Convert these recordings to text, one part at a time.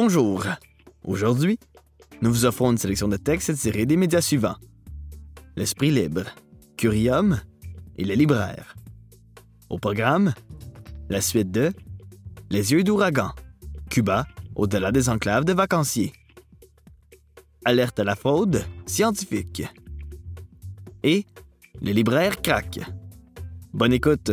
Bonjour. Aujourd'hui, nous vous offrons une sélection de textes tirés des médias suivants. L'Esprit libre, Curium et Les libraires. Au programme, la suite de Les yeux d'ouragan, Cuba, au-delà des enclaves de vacanciers. Alerte à la fraude, scientifique. Et Les libraires craquent. Bonne écoute.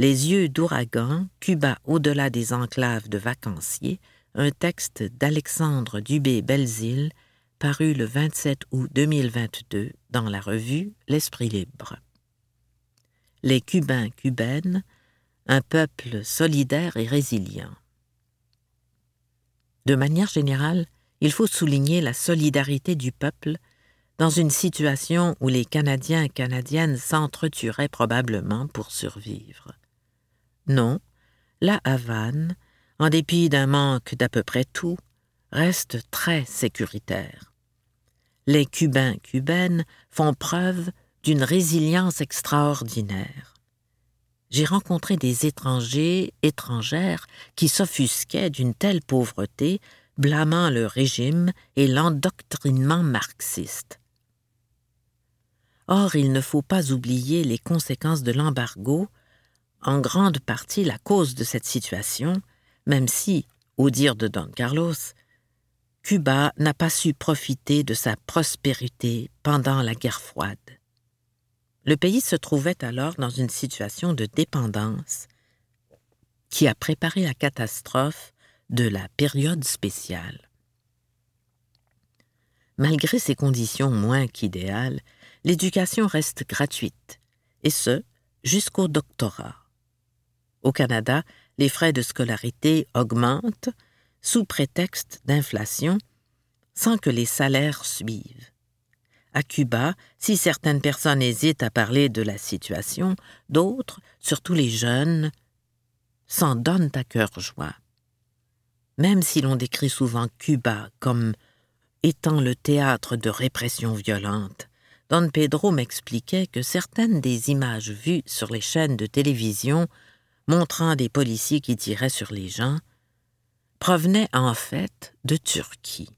Les yeux d'ouragan, Cuba au-delà des enclaves de vacanciers, un texte d'Alexandre Dubé-Belzile, paru le 27 août 2022 dans la revue L'Esprit libre. Les Cubains cubaines, un peuple solidaire et résilient. De manière générale, il faut souligner la solidarité du peuple dans une situation où les Canadiens et Canadiennes s'entretueraient probablement pour survivre. Non, la Havane, en dépit d'un manque d'à peu près tout, reste très sécuritaire. Les Cubains cubaines font preuve d'une résilience extraordinaire. J'ai rencontré des étrangers, étrangères, qui s'offusquaient d'une telle pauvreté, blâmant le régime et l'endoctrinement marxiste. Or, il ne faut pas oublier les conséquences de l'embargo, en grande partie la cause de cette situation, même si, au dire de Don Carlos, Cuba n'a pas su profiter de sa prospérité pendant la guerre froide. Le pays se trouvait alors dans une situation de dépendance qui a préparé la catastrophe de la période spéciale. Malgré ces conditions moins qu'idéales, l'éducation reste gratuite, et ce, jusqu'au doctorat. Au Canada, les frais de scolarité augmentent sous prétexte d'inflation sans que les salaires suivent. À Cuba, si certaines personnes hésitent à parler de la situation, d'autres, surtout les jeunes, s'en donnent à cœur joie. Même si l'on décrit souvent Cuba comme étant le théâtre de répression violente, Don Pedro m'expliquait que certaines des images vues sur les chaînes de télévision montrant des policiers qui tiraient sur les gens provenaient en fait de Turquie.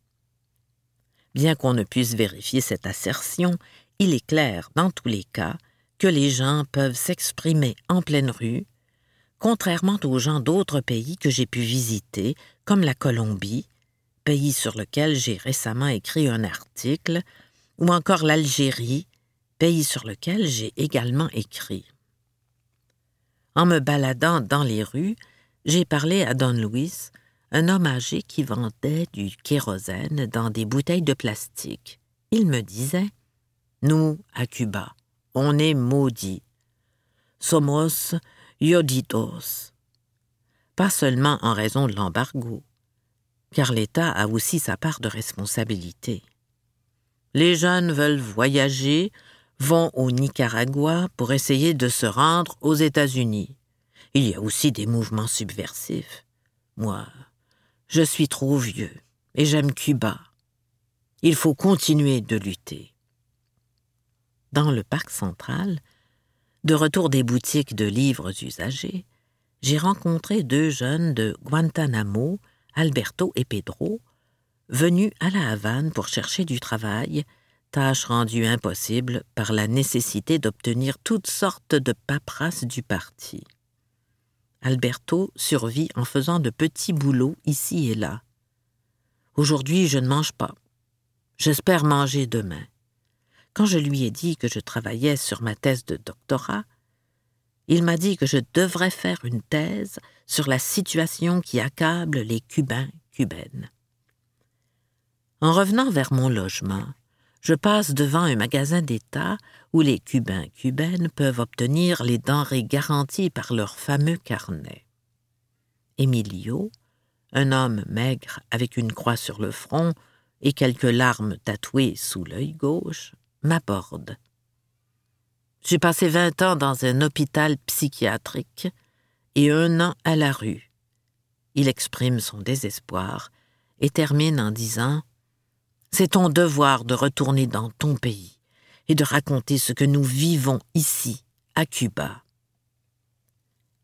Bien qu'on ne puisse vérifier cette assertion, il est clair, dans tous les cas, que les gens peuvent s'exprimer en pleine rue, contrairement aux gens d'autres pays que j'ai pu visiter, comme la Colombie, pays sur lequel j'ai récemment écrit un article ou encore l'Algérie, pays sur lequel j'ai également écrit. En me baladant dans les rues, j'ai parlé à Don Luis, un homme âgé qui vendait du kérosène dans des bouteilles de plastique. Il me disait Nous, à Cuba, on est maudits. Somos yoditos. Pas seulement en raison de l'embargo, car l'État a aussi sa part de responsabilité. Les jeunes veulent voyager, vont au Nicaragua pour essayer de se rendre aux États-Unis. Il y a aussi des mouvements subversifs. Moi, je suis trop vieux et j'aime Cuba. Il faut continuer de lutter. Dans le parc central, de retour des boutiques de livres usagés, j'ai rencontré deux jeunes de Guantanamo, Alberto et Pedro, venu à la Havane pour chercher du travail, tâche rendue impossible par la nécessité d'obtenir toutes sortes de paperasses du parti. Alberto survit en faisant de petits boulots ici et là. Aujourd'hui, je ne mange pas. J'espère manger demain. Quand je lui ai dit que je travaillais sur ma thèse de doctorat, il m'a dit que je devrais faire une thèse sur la situation qui accable les Cubains cubaines. En revenant vers mon logement, je passe devant un magasin d'État où les Cubains cubaines peuvent obtenir les denrées garanties par leur fameux carnet. Emilio, un homme maigre avec une croix sur le front et quelques larmes tatouées sous l'œil gauche, m'aborde. J'ai passé vingt ans dans un hôpital psychiatrique et un an à la rue. Il exprime son désespoir et termine en disant C'est ton devoir de retourner dans ton pays et de raconter ce que nous vivons ici, à Cuba.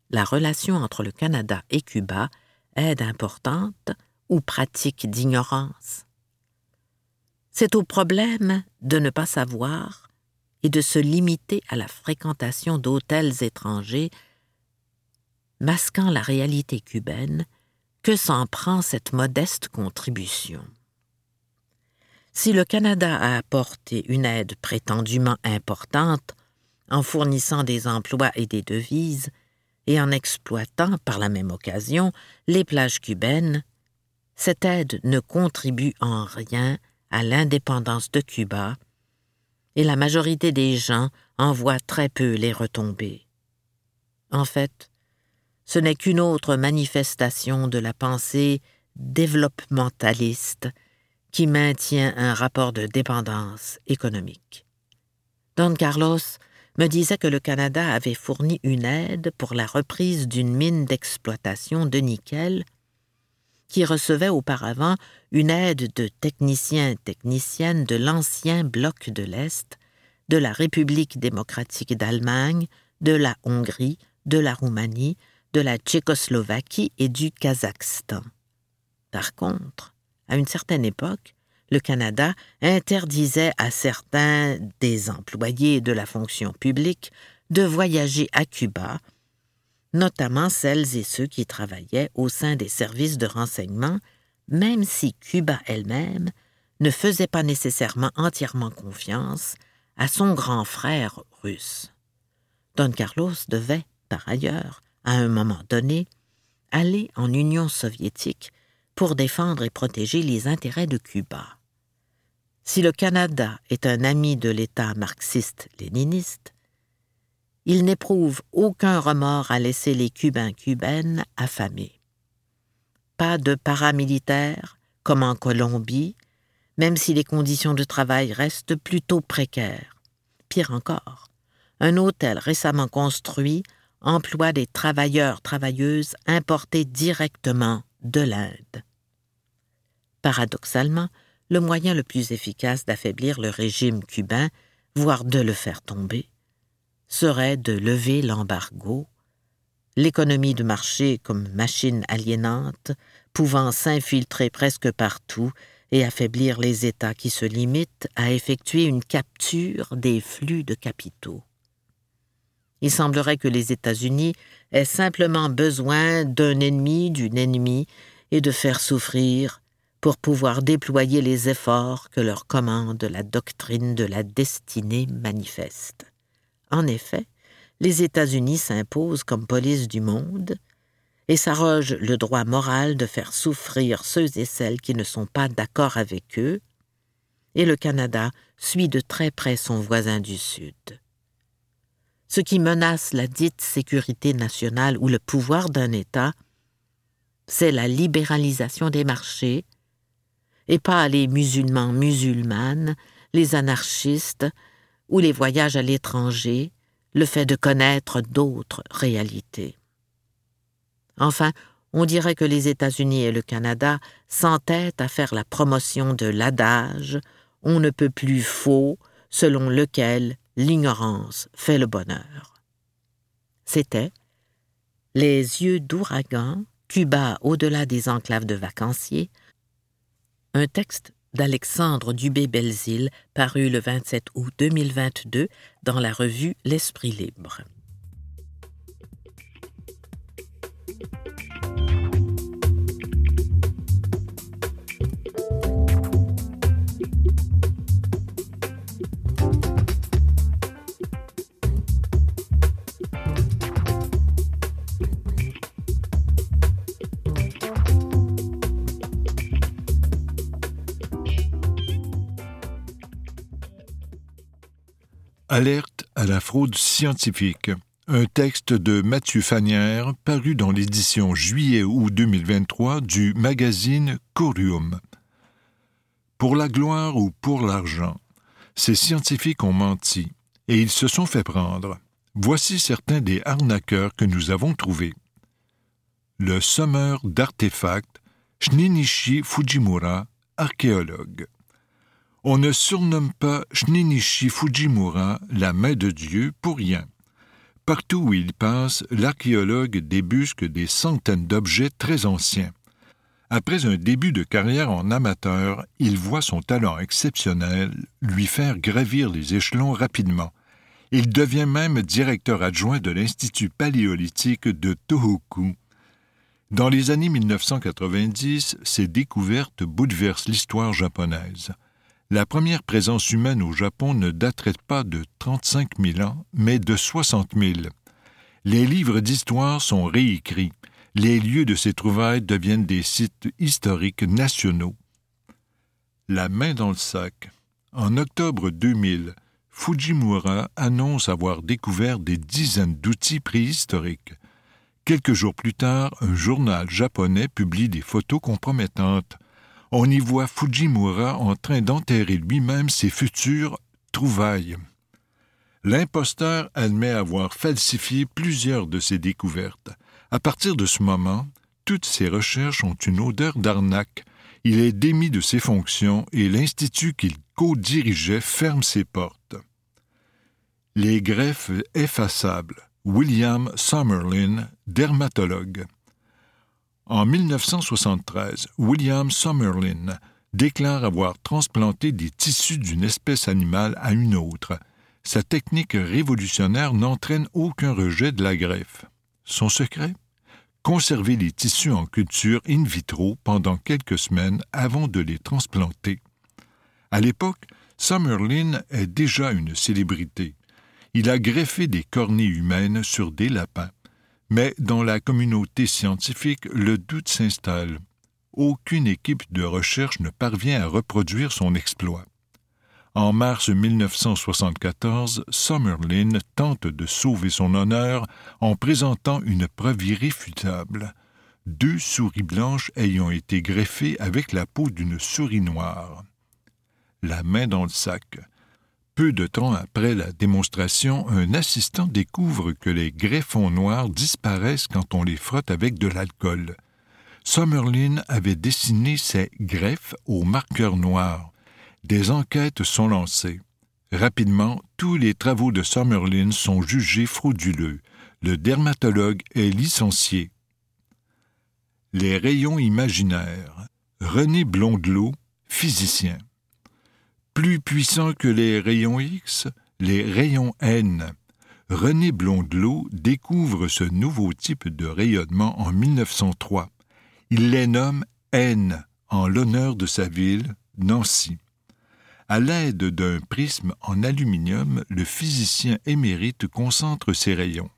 La relation entre le Canada et Cuba est importante ou pratique d'ignorance? C'est au problème de ne pas savoir et de se limiter à la fréquentation d'hôtels étrangers, masquant la réalité cubaine, que s'en prend cette modeste contribution. Si le Canada a apporté une aide prétendument importante en fournissant des emplois et des devises, et en exploitant par la même occasion les plages cubaines, cette aide ne contribue en rien à l'indépendance de Cuba, et la majorité des gens en voient très peu les retombées. En fait, ce n'est qu'une autre manifestation de la pensée développementaliste qui maintient un rapport de dépendance économique. Don Carlos me disait que le Canada avait fourni une aide pour la reprise d'une mine d'exploitation de nickel qui recevait auparavant une aide de techniciens et techniciennes de l'ancien bloc de l'Est, de la République démocratique d'Allemagne, de la Hongrie, de la Roumanie, de la Tchécoslovaquie et du Kazakhstan. Par contre, à une certaine époque, le Canada interdisait à certains des employés de la fonction publique de voyager à Cuba, notamment celles et ceux qui travaillaient au sein des services de renseignement, même si Cuba elle-même ne faisait pas nécessairement entièrement confiance à son grand frère russe. Don Carlos devait, par ailleurs, à un moment donné, aller en Union soviétique pour défendre et protéger les intérêts de Cuba. Si le Canada est un ami de l'État marxiste-léniniste, il n'éprouve aucun remords à laisser les Cubains cubaines affamés. Pas de paramilitaires, comme en Colombie, même si les conditions de travail restent plutôt précaires. Pire encore, un hôtel récemment construit emploie des travailleurs-travailleuses importés directement de l'Inde. Paradoxalement, le moyen le plus efficace d'affaiblir le régime cubain, voire de le faire tomber, serait de lever l'embargo, l'économie de marché comme machine aliénante, pouvant s'infiltrer presque partout et affaiblir les États qui se limitent à effectuer une capture des flux de capitaux. Il semblerait que les États-Unis aient simplement besoin d'un ennemi, d'une ennemie, et de faire souffrir pour pouvoir déployer les efforts que leur commande la doctrine de la destinée manifeste. En effet, les États-Unis s'imposent comme police du monde et s'arrogent le droit moral de faire souffrir ceux et celles qui ne sont pas d'accord avec eux, et le Canada suit de très près son voisin du Sud. Ce qui menace la dite sécurité nationale ou le pouvoir d'un État, c'est la libéralisation des marchés, et pas les musulmans musulmanes, les anarchistes ou les voyages à l'étranger, le fait de connaître d'autres réalités. Enfin, on dirait que les États-Unis et le Canada s'entêtent à faire la promotion de l'adage on ne peut plus faux selon lequel l'ignorance fait le bonheur. C'était Les yeux d'ouragan, Cuba au-delà des enclaves de vacanciers, un texte d'Alexandre Dubé-Belzile paru le 27 août 2022 dans la revue L'Esprit libre. Alerte à la fraude scientifique. Un texte de Mathieu Fanière paru dans l'édition juillet-août 2023 du magazine Corium. Pour la gloire ou pour l'argent, ces scientifiques ont menti et ils se sont fait prendre. Voici certains des arnaqueurs que nous avons trouvés. Le sommeur d'artefacts, Shninichi Fujimura, archéologue. On ne surnomme pas Shninichi Fujimura la main de Dieu pour rien. Partout où il passe, l'archéologue débusque des centaines d'objets très anciens. Après un début de carrière en amateur, il voit son talent exceptionnel lui faire gravir les échelons rapidement. Il devient même directeur adjoint de l'Institut paléolithique de Tohoku. Dans les années 1990, ses découvertes bouleversent l'histoire japonaise. La première présence humaine au Japon ne daterait pas de 35 000 ans, mais de 60 000. Les livres d'histoire sont réécrits. Les lieux de ces trouvailles deviennent des sites historiques nationaux. La main dans le sac. En octobre 2000, Fujimura annonce avoir découvert des dizaines d'outils préhistoriques. Quelques jours plus tard, un journal japonais publie des photos compromettantes. On y voit Fujimura en train d'enterrer lui-même ses futures trouvailles. L'imposteur admet avoir falsifié plusieurs de ses découvertes. À partir de ce moment, toutes ses recherches ont une odeur d'arnaque. Il est démis de ses fonctions et l'institut qu'il co-dirigeait ferme ses portes. Les greffes effaçables. William Summerlin, dermatologue. En 1973, William Summerlin déclare avoir transplanté des tissus d'une espèce animale à une autre. Sa technique révolutionnaire n'entraîne aucun rejet de la greffe. Son secret? Conserver les tissus en culture in vitro pendant quelques semaines avant de les transplanter. À l'époque, Summerlin est déjà une célébrité il a greffé des cornées humaines sur des lapins. Mais dans la communauté scientifique, le doute s'installe. Aucune équipe de recherche ne parvient à reproduire son exploit. En mars 1974, Summerlin tente de sauver son honneur en présentant une preuve irréfutable. Deux souris blanches ayant été greffées avec la peau d'une souris noire. La main dans le sac. Peu de temps après la démonstration, un assistant découvre que les greffons noirs disparaissent quand on les frotte avec de l'alcool. Summerlin avait dessiné ces greffes au marqueur noir. Des enquêtes sont lancées. Rapidement, tous les travaux de Summerlin sont jugés frauduleux. Le dermatologue est licencié. Les rayons imaginaires. René Blondelot, physicien. Plus puissants que les rayons X, les rayons N. René Blondelot découvre ce nouveau type de rayonnement en 1903. Il les nomme N en l'honneur de sa ville, Nancy. À l'aide d'un prisme en aluminium, le physicien émérite concentre ses rayons.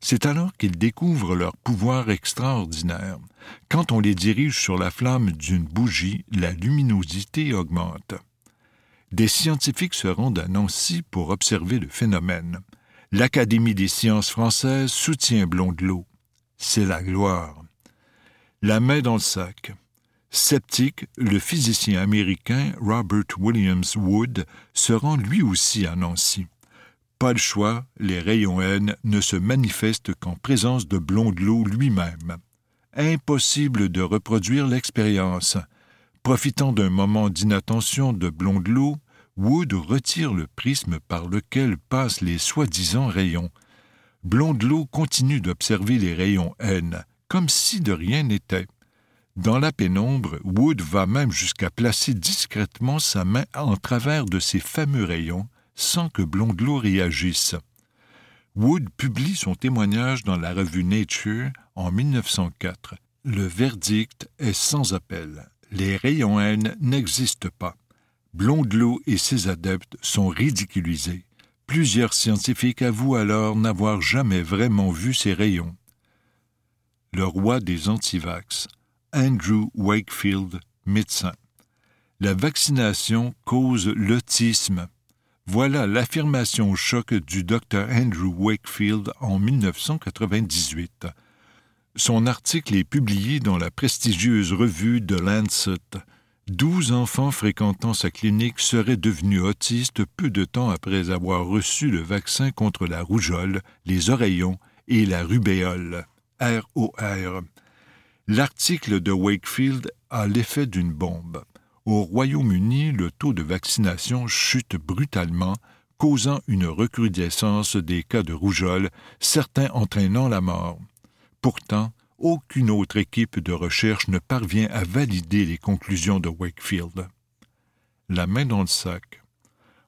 C'est alors qu'il découvre leur pouvoir extraordinaire. Quand on les dirige sur la flamme d'une bougie, la luminosité augmente des scientifiques se rendent à Nancy pour observer le phénomène. L'Académie des sciences françaises soutient Blondelot. C'est la gloire. La main dans le sac. Sceptique, le physicien américain Robert Williams Wood se rend lui aussi à Nancy. Pas le choix, les rayons N ne se manifestent qu'en présence de Blondelot lui-même. Impossible de reproduire l'expérience. Profitant d'un moment d'inattention de Blondelot, Wood retire le prisme par lequel passent les soi-disant rayons. Blondelot continue d'observer les rayons N, comme si de rien n'était. Dans la pénombre, Wood va même jusqu'à placer discrètement sa main en travers de ces fameux rayons, sans que Blondelot réagisse. Wood publie son témoignage dans la revue Nature en 1904. Le verdict est sans appel. Les rayons N n'existent pas. Blondelot et ses adeptes sont ridiculisés. Plusieurs scientifiques avouent alors n'avoir jamais vraiment vu ces rayons. Le roi des antivax, Andrew Wakefield, médecin. La vaccination cause l'autisme. Voilà l'affirmation choc du docteur Andrew Wakefield en 1998. Son article est publié dans la prestigieuse revue The Lancet Douze enfants fréquentant sa clinique seraient devenus autistes peu de temps après avoir reçu le vaccin contre la rougeole, les oreillons et la rubéole. ROR. L'article de Wakefield a l'effet d'une bombe. Au Royaume-Uni, le taux de vaccination chute brutalement, causant une recrudescence des cas de rougeole, certains entraînant la mort. Pourtant, aucune autre équipe de recherche ne parvient à valider les conclusions de Wakefield. La main dans le sac.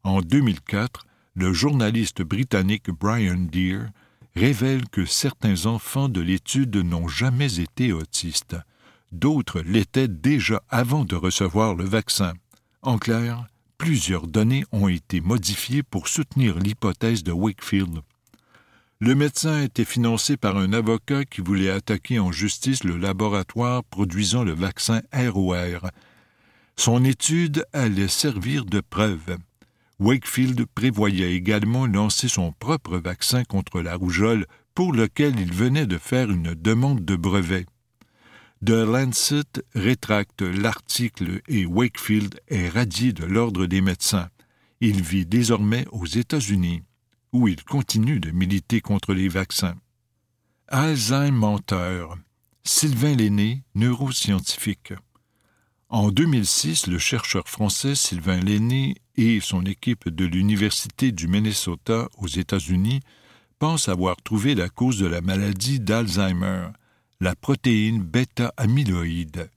En 2004, le journaliste britannique Brian Deere révèle que certains enfants de l'étude n'ont jamais été autistes. D'autres l'étaient déjà avant de recevoir le vaccin. En clair, plusieurs données ont été modifiées pour soutenir l'hypothèse de Wakefield. Le médecin était financé par un avocat qui voulait attaquer en justice le laboratoire produisant le vaccin ROR. Son étude allait servir de preuve. Wakefield prévoyait également lancer son propre vaccin contre la rougeole pour lequel il venait de faire une demande de brevet. The Lancet rétracte l'article et Wakefield est radié de l'Ordre des médecins. Il vit désormais aux États-Unis où il continue de militer contre les vaccins. Alzheimer menteur. Sylvain Lenné, neuroscientifique. En 2006, le chercheur français Sylvain Lenné et son équipe de l'Université du Minnesota aux États-Unis pensent avoir trouvé la cause de la maladie d'Alzheimer, la protéine bêta-amyloïde.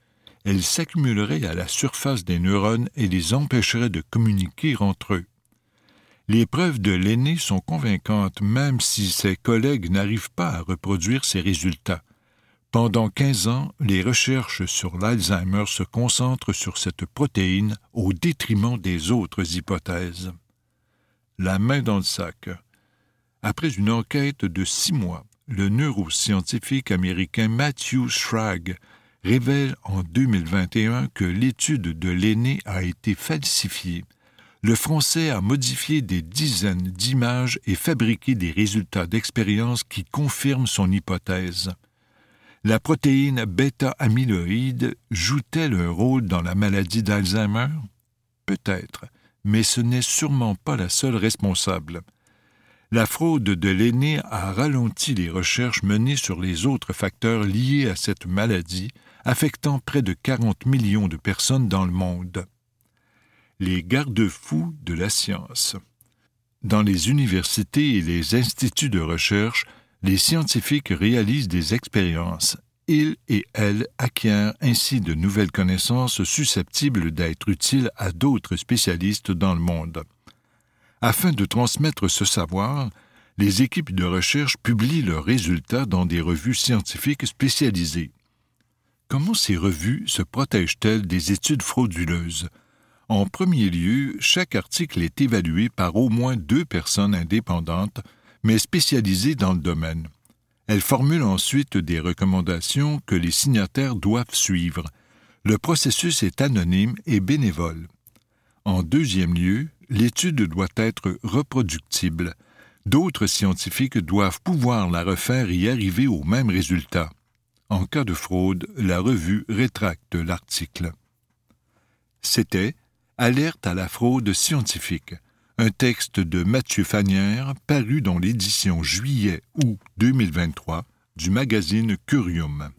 Elle s'accumulerait à la surface des neurones et les empêcherait de communiquer entre eux. Les preuves de l'aîné sont convaincantes même si ses collègues n'arrivent pas à reproduire ces résultats. Pendant quinze ans, les recherches sur l'Alzheimer se concentrent sur cette protéine au détriment des autres hypothèses. La main dans le sac. Après une enquête de six mois, le neuroscientifique américain Matthew Schrag révèle en 2021 que l'étude de l'aîné a été falsifiée le Français a modifié des dizaines d'images et fabriqué des résultats d'expérience qui confirment son hypothèse. La protéine bêta-amyloïde joue-t-elle un rôle dans la maladie d'Alzheimer? Peut-être, mais ce n'est sûrement pas la seule responsable. La fraude de l'aîné a ralenti les recherches menées sur les autres facteurs liés à cette maladie, affectant près de 40 millions de personnes dans le monde les garde-fous de la science. Dans les universités et les instituts de recherche, les scientifiques réalisent des expériences. Ils et elles acquièrent ainsi de nouvelles connaissances susceptibles d'être utiles à d'autres spécialistes dans le monde. Afin de transmettre ce savoir, les équipes de recherche publient leurs résultats dans des revues scientifiques spécialisées. Comment ces revues se protègent-elles des études frauduleuses? En premier lieu, chaque article est évalué par au moins deux personnes indépendantes, mais spécialisées dans le domaine. Elles formulent ensuite des recommandations que les signataires doivent suivre. Le processus est anonyme et bénévole. En deuxième lieu, l'étude doit être reproductible. D'autres scientifiques doivent pouvoir la refaire et arriver au même résultat. En cas de fraude, la revue rétracte l'article. C'était Alerte à la fraude scientifique, un texte de Mathieu Fanière paru dans l'édition juillet-août 2023 du magazine Curium.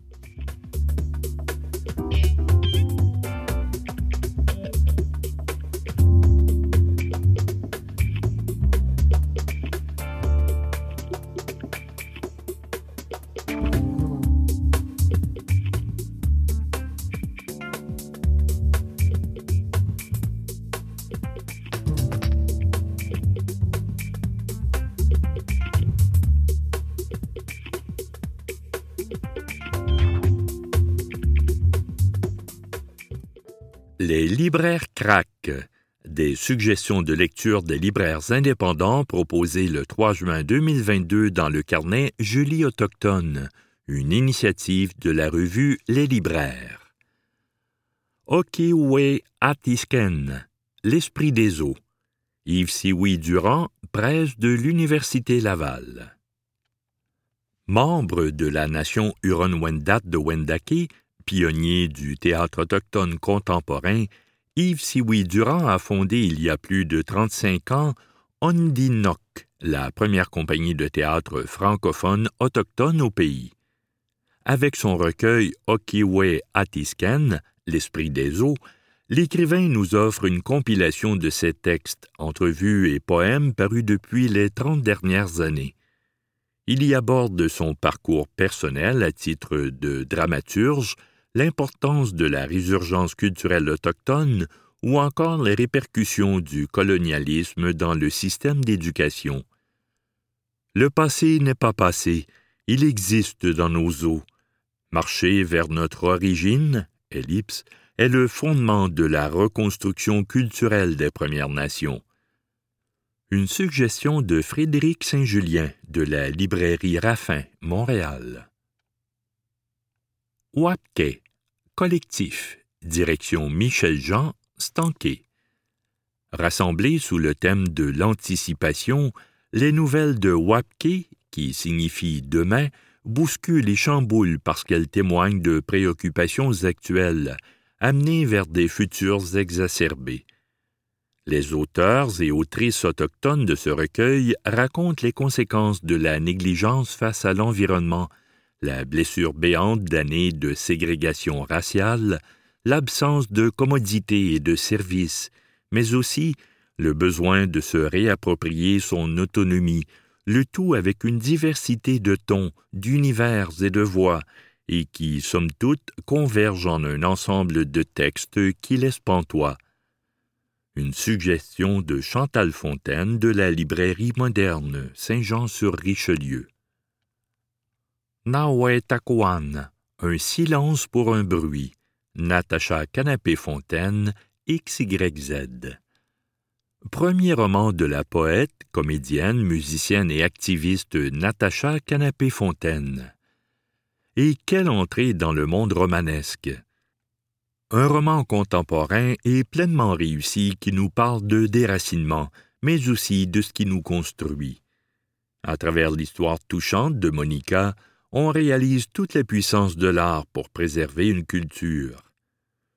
Les libraires craquent. Des suggestions de lecture des libraires indépendants proposées le 3 juin 2022 dans le carnet Julie Autochtone, une initiative de la revue Les Libraires. Okiwe Atisken, L'Esprit des eaux. Yves Sioui Durand, presse de l'Université Laval. Membre de la nation Huron-Wendat de Wendake, pionnier du théâtre autochtone contemporain, Yves Siwi Durand a fondé il y a plus de 35 ans Ondinok, la première compagnie de théâtre francophone autochtone au pays. Avec son recueil Okiwe Atisken, L'esprit des eaux, l'écrivain nous offre une compilation de ses textes, entrevues et poèmes parus depuis les trente dernières années. Il y aborde son parcours personnel à titre de dramaturge, l'importance de la résurgence culturelle autochtone ou encore les répercussions du colonialisme dans le système d'éducation. Le passé n'est pas passé, il existe dans nos eaux. Marcher vers notre origine, ellipse, est le fondement de la reconstruction culturelle des Premières Nations. Une suggestion de Frédéric Saint-Julien de la librairie Raffin, Montréal. Wapke, collectif, direction Michel Jean, Stanquet. Rassemblés sous le thème de l'anticipation, les nouvelles de Wapke, qui signifie demain, bousculent et chamboulent parce qu'elles témoignent de préoccupations actuelles, amenées vers des futurs exacerbés. Les auteurs et autrices autochtones de ce recueil racontent les conséquences de la négligence face à l'environnement, la blessure béante d'années de ségrégation raciale, l'absence de commodités et de services, mais aussi le besoin de se réapproprier son autonomie, le tout avec une diversité de tons, d'univers et de voix, et qui, somme toute, convergent en un ensemble de textes qui laissent pantois une suggestion de Chantal Fontaine de la librairie moderne Saint-Jean-sur-Richelieu. Un silence pour un bruit. Natacha Canapé-Fontaine, XYZ. Premier roman de la poète, comédienne, musicienne et activiste Natacha Canapé-Fontaine. Et quelle entrée dans le monde romanesque! Un roman contemporain et pleinement réussi qui nous parle de déracinement, mais aussi de ce qui nous construit. À travers l'histoire touchante de Monica, on réalise toute la puissance de l'art pour préserver une culture.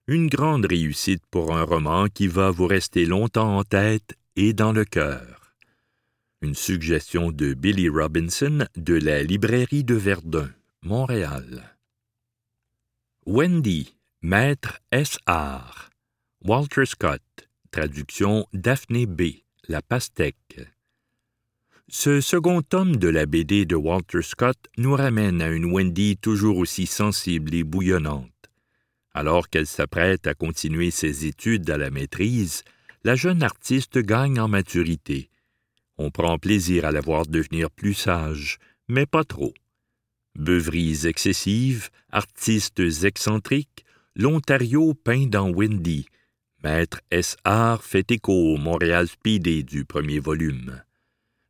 Une grande réussite pour un roman qui va vous rester longtemps en tête et dans le cœur. Une suggestion de Billy Robinson de la librairie de Verdun, Montréal. Wendy Maître S.R. Walter Scott. Traduction Daphné B. La pastèque. Ce second tome de la BD de Walter Scott nous ramène à une Wendy toujours aussi sensible et bouillonnante. Alors qu'elle s'apprête à continuer ses études à la maîtrise, la jeune artiste gagne en maturité. On prend plaisir à la voir devenir plus sage, mais pas trop. Beuveries excessives, artistes excentriques, l'Ontario peint dans Wendy. Maître S.R. fait écho au Montréal Speedé du premier volume.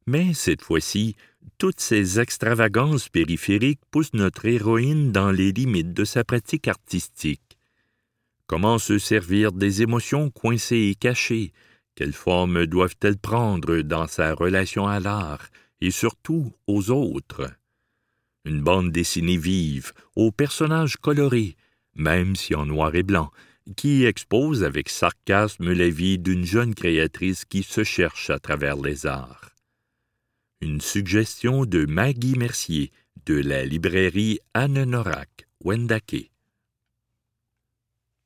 Mais cette fois-ci, toutes ces extravagances périphériques poussent notre héroïne dans les limites de sa pratique artistique. Comment se servir des émotions coincées et cachées? Quelles formes doivent-elles prendre dans sa relation à l'art et surtout aux autres? Une bande dessinée vive, aux personnages colorés, même si en noir et blanc, qui expose avec sarcasme la vie d'une jeune créatrice qui se cherche à travers les arts. Une suggestion de Maggie Mercier de la librairie Anne Norac, Wendake.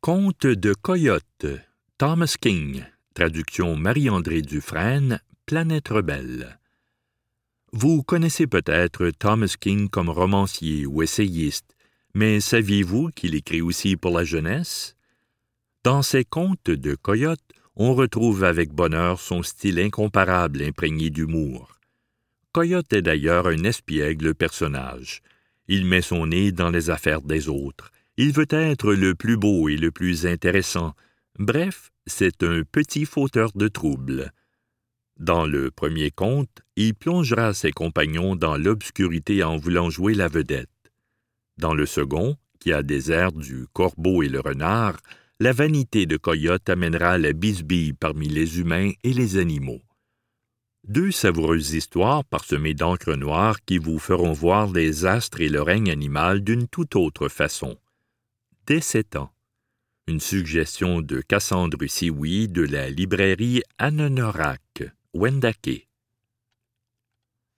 Conte de Coyote, Thomas King, traduction Marie-André Dufresne, Planète rebelle. Vous connaissez peut-être Thomas King comme romancier ou essayiste, mais saviez-vous qu'il écrit aussi pour la jeunesse? Dans ses contes de Coyote, on retrouve avec bonheur son style incomparable imprégné d'humour. Coyote est d'ailleurs un espiègle personnage. Il met son nez dans les affaires des autres. Il veut être le plus beau et le plus intéressant. Bref, c'est un petit fauteur de troubles. Dans le premier conte, il plongera ses compagnons dans l'obscurité en voulant jouer la vedette. Dans le second, qui a des airs du corbeau et le renard, la vanité de Coyote amènera la bisbille parmi les humains et les animaux. Deux savoureuses histoires parsemées d'encre noire qui vous feront voir les astres et le règne animal d'une toute autre façon. dès 7 ans. Une suggestion de Cassandre Sioui de la librairie Anonorak, Wendake.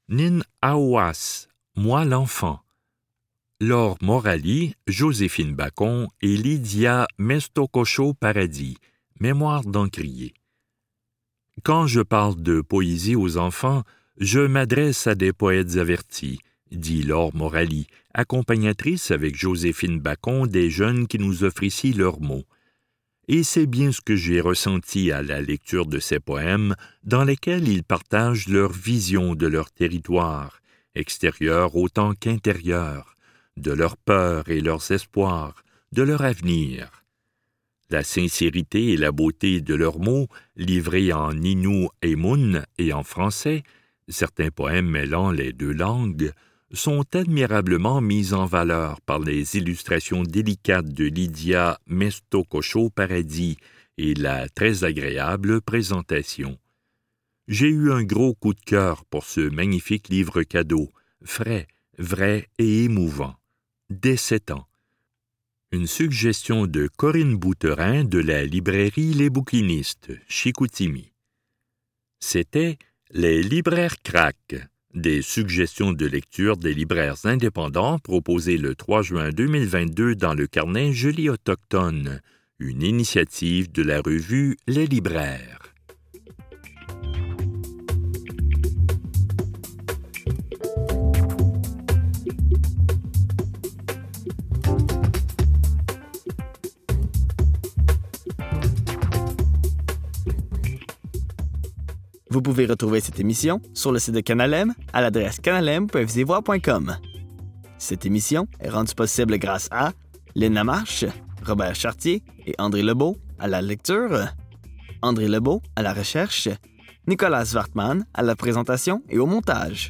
Nin Aouas, Moi l'enfant. Laure Morali, Joséphine Bacon et Lydia Mestococho Paradis, Mémoire d'encrier. Quand je parle de poésie aux enfants, je m'adresse à des poètes avertis, dit Laure Morali, accompagnatrice avec Joséphine Bacon des jeunes qui nous offrent ici leurs mots. Et c'est bien ce que j'ai ressenti à la lecture de ces poèmes, dans lesquels ils partagent leur vision de leur territoire, extérieur autant qu'intérieur, de leurs peurs et leurs espoirs, de leur avenir. La sincérité et la beauté de leurs mots, livrés en Innu et Mun et en français, certains poèmes mêlant les deux langues, sont admirablement mis en valeur par les illustrations délicates de Lydia Mestococho Paradis et la très agréable présentation. J'ai eu un gros coup de cœur pour ce magnifique livre cadeau, frais, vrai et émouvant. Dès sept ans. Une suggestion de Corinne Bouterin de la librairie Les Bouquinistes, Chicoutimi. C'était Les libraires craquent des suggestions de lecture des libraires indépendants proposées le 3 juin 2022 dans le carnet Julie autochtone, une initiative de la revue Les libraires. Vous pouvez retrouver cette émission sur le site de Canalem à l'adresse canalem.fzivoire.com. Cette émission est rendue possible grâce à Lena Marche, Robert Chartier et André Lebeau à la lecture, André Lebeau à la recherche, Nicolas Wartman à la présentation et au montage.